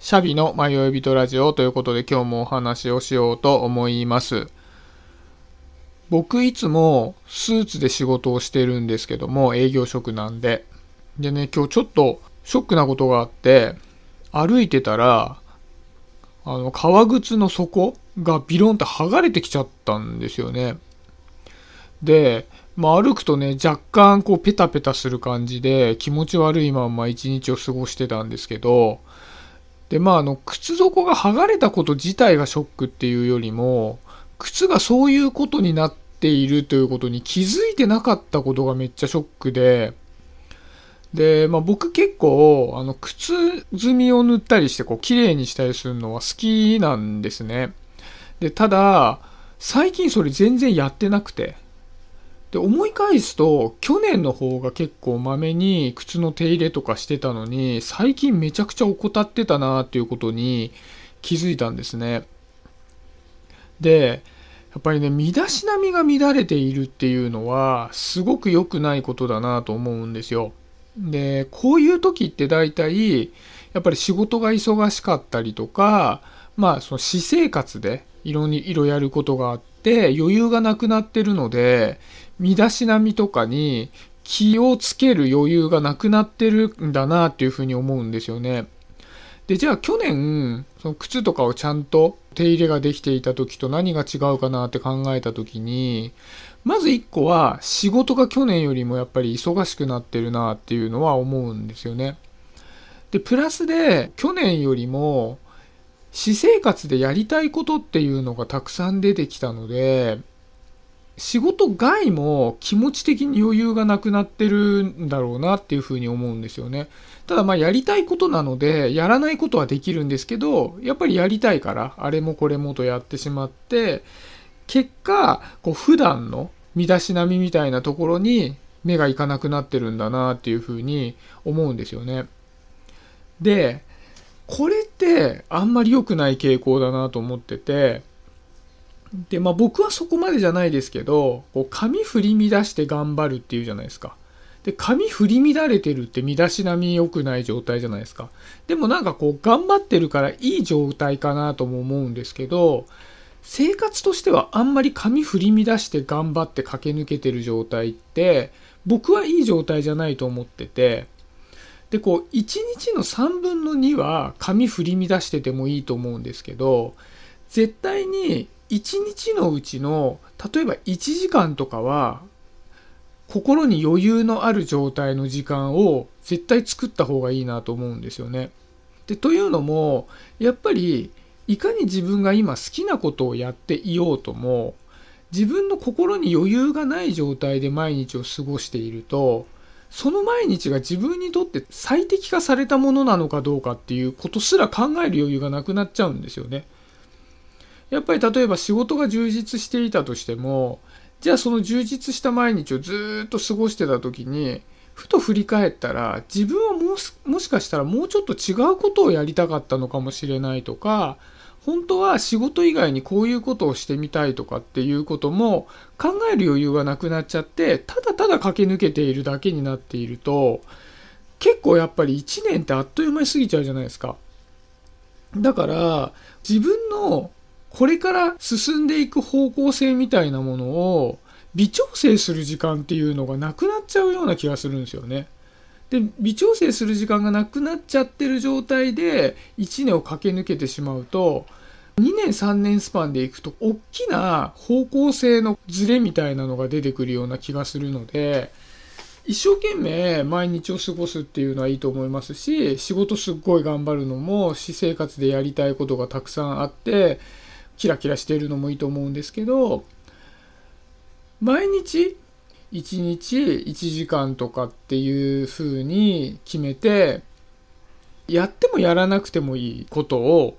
シャビの迷い人ラジオということで今日もお話をしようと思います。僕いつもスーツで仕事をしてるんですけども営業職なんで。でね、今日ちょっとショックなことがあって歩いてたらあの革靴の底がビロンって剥がれてきちゃったんですよね。で、まあ、歩くとね、若干こうペタペタする感じで気持ち悪いまま一日を過ごしてたんですけど、で、まあ、あの、靴底が剥がれたこと自体がショックっていうよりも、靴がそういうことになっているということに気づいてなかったことがめっちゃショックで、で、まあ僕結構、あの、靴積みを塗ったりして、こう、綺麗にしたりするのは好きなんですね。で、ただ、最近それ全然やってなくて。で、思い返すと、去年の方が結構まめに靴の手入れとかしてたのに、最近めちゃくちゃ怠ってたなっていうことに気づいたんですね。で、やっぱりね、身だしなみが乱れているっていうのは、すごく良くないことだなと思うんですよ。で、こういう時って大体、やっぱり仕事が忙しかったりとか、まあ、その私生活でいろいろやることがあって余裕がなくなってるので、身だしなみとかに気をつける余裕がなくなってるんだなっていうふうに思うんですよね。で、じゃあ去年、その靴とかをちゃんと手入れができていた時と何が違うかなって考えた時に、まず1個は仕事が去年よりもやっぱり忙しくなってるなっていうのは思うんですよね。で、プラスで去年よりも私生活でやりたいことっていうのがたくさん出てきたので、仕事外も気持ち的に余裕がなくなってるんだろうなっていうふうに思うんですよね。ただまあやりたいことなので、やらないことはできるんですけど、やっぱりやりたいから、あれもこれもとやってしまって、結果、こう普段の身だしなみみたいなところに目がいかなくなってるんだなっていうふうに思うんですよね。で、これってあんまり良くない傾向だなと思ってて、で、まあ僕はそこまでじゃないですけど、こう髪振り乱して頑張るっていうじゃないですか。で、髪振り乱れてるって身だしなみ良くない状態じゃないですか。でもなんかこう頑張ってるからいい状態かなとも思うんですけど、生活としてはあんまり髪振り乱して頑張って駆け抜けてる状態って僕はいい状態じゃないと思ってて、で、こう1日の3分の2は髪振り乱しててもいいと思うんですけど、絶対に1日のうちの例えば1時間とかは心に余裕のある状態の時間を絶対作った方がいいなと思うんですよね。でというのもやっぱりいかに自分が今好きなことをやっていようとも自分の心に余裕がない状態で毎日を過ごしているとその毎日が自分にとって最適化されたものなのかどうかっていうことすら考える余裕がなくなっちゃうんですよね。やっぱり例えば仕事が充実していたとしても、じゃあその充実した毎日をずっと過ごしてた時に、ふと振り返ったら、自分はももしかしたらもうちょっと違うことをやりたかったのかもしれないとか、本当は仕事以外にこういうことをしてみたいとかっていうことも考える余裕がなくなっちゃって、ただただ駆け抜けているだけになっていると、結構やっぱり1年ってあっという間に過ぎちゃうじゃないですか。だから、自分のこれから進んでいく方向性みたいなものを微調整する時間っていうのがなくなっちゃうような気がするんですよね。で微調整する時間がなくなっちゃってる状態で1年を駆け抜けてしまうと2年3年スパンでいくと大きな方向性のズレみたいなのが出てくるような気がするので一生懸命毎日を過ごすっていうのはいいと思いますし仕事すっごい頑張るのも私生活でやりたいことがたくさんあってキラキラしているのもいいと思うんですけど毎日1日1時間とかっていう風に決めてやってもやらなくてもいいことを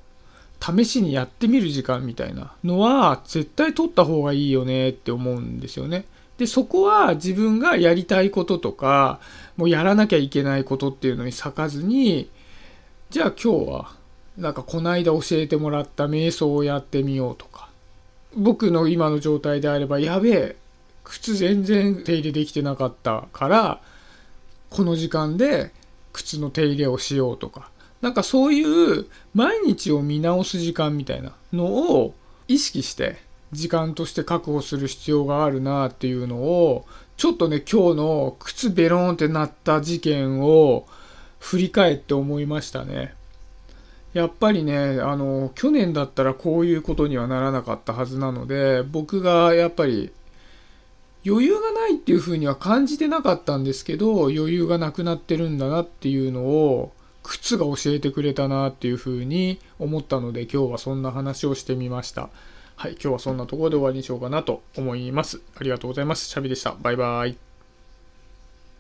試しにやってみる時間みたいなのは絶対取った方がいいよねって思うんですよね。で、そこは自分がやりたいこととか、もうやらなきゃいけないことっていうのに咲かずに、じゃあ今日はなんかこないだ教えてもらった瞑想をやってみようとか僕の今の状態であればやべえ靴全然手入れできてなかったからこの時間で靴の手入れをしようとかなんかそういう毎日を見直す時間みたいなのを意識して時間として確保する必要があるなっていうのをちょっとね今日の靴ベロンってなった事件を振り返って思いましたね。やっぱりね、あの、去年だったらこういうことにはならなかったはずなので、僕がやっぱり余裕がないっていうふうには感じてなかったんですけど、余裕がなくなってるんだなっていうのを、靴が教えてくれたなっていうふうに思ったので、今日はそんな話をしてみました。はい、今日はそんなところで終わりにしようかなと思います。ありがとうございます。シャビでした。バイバイ。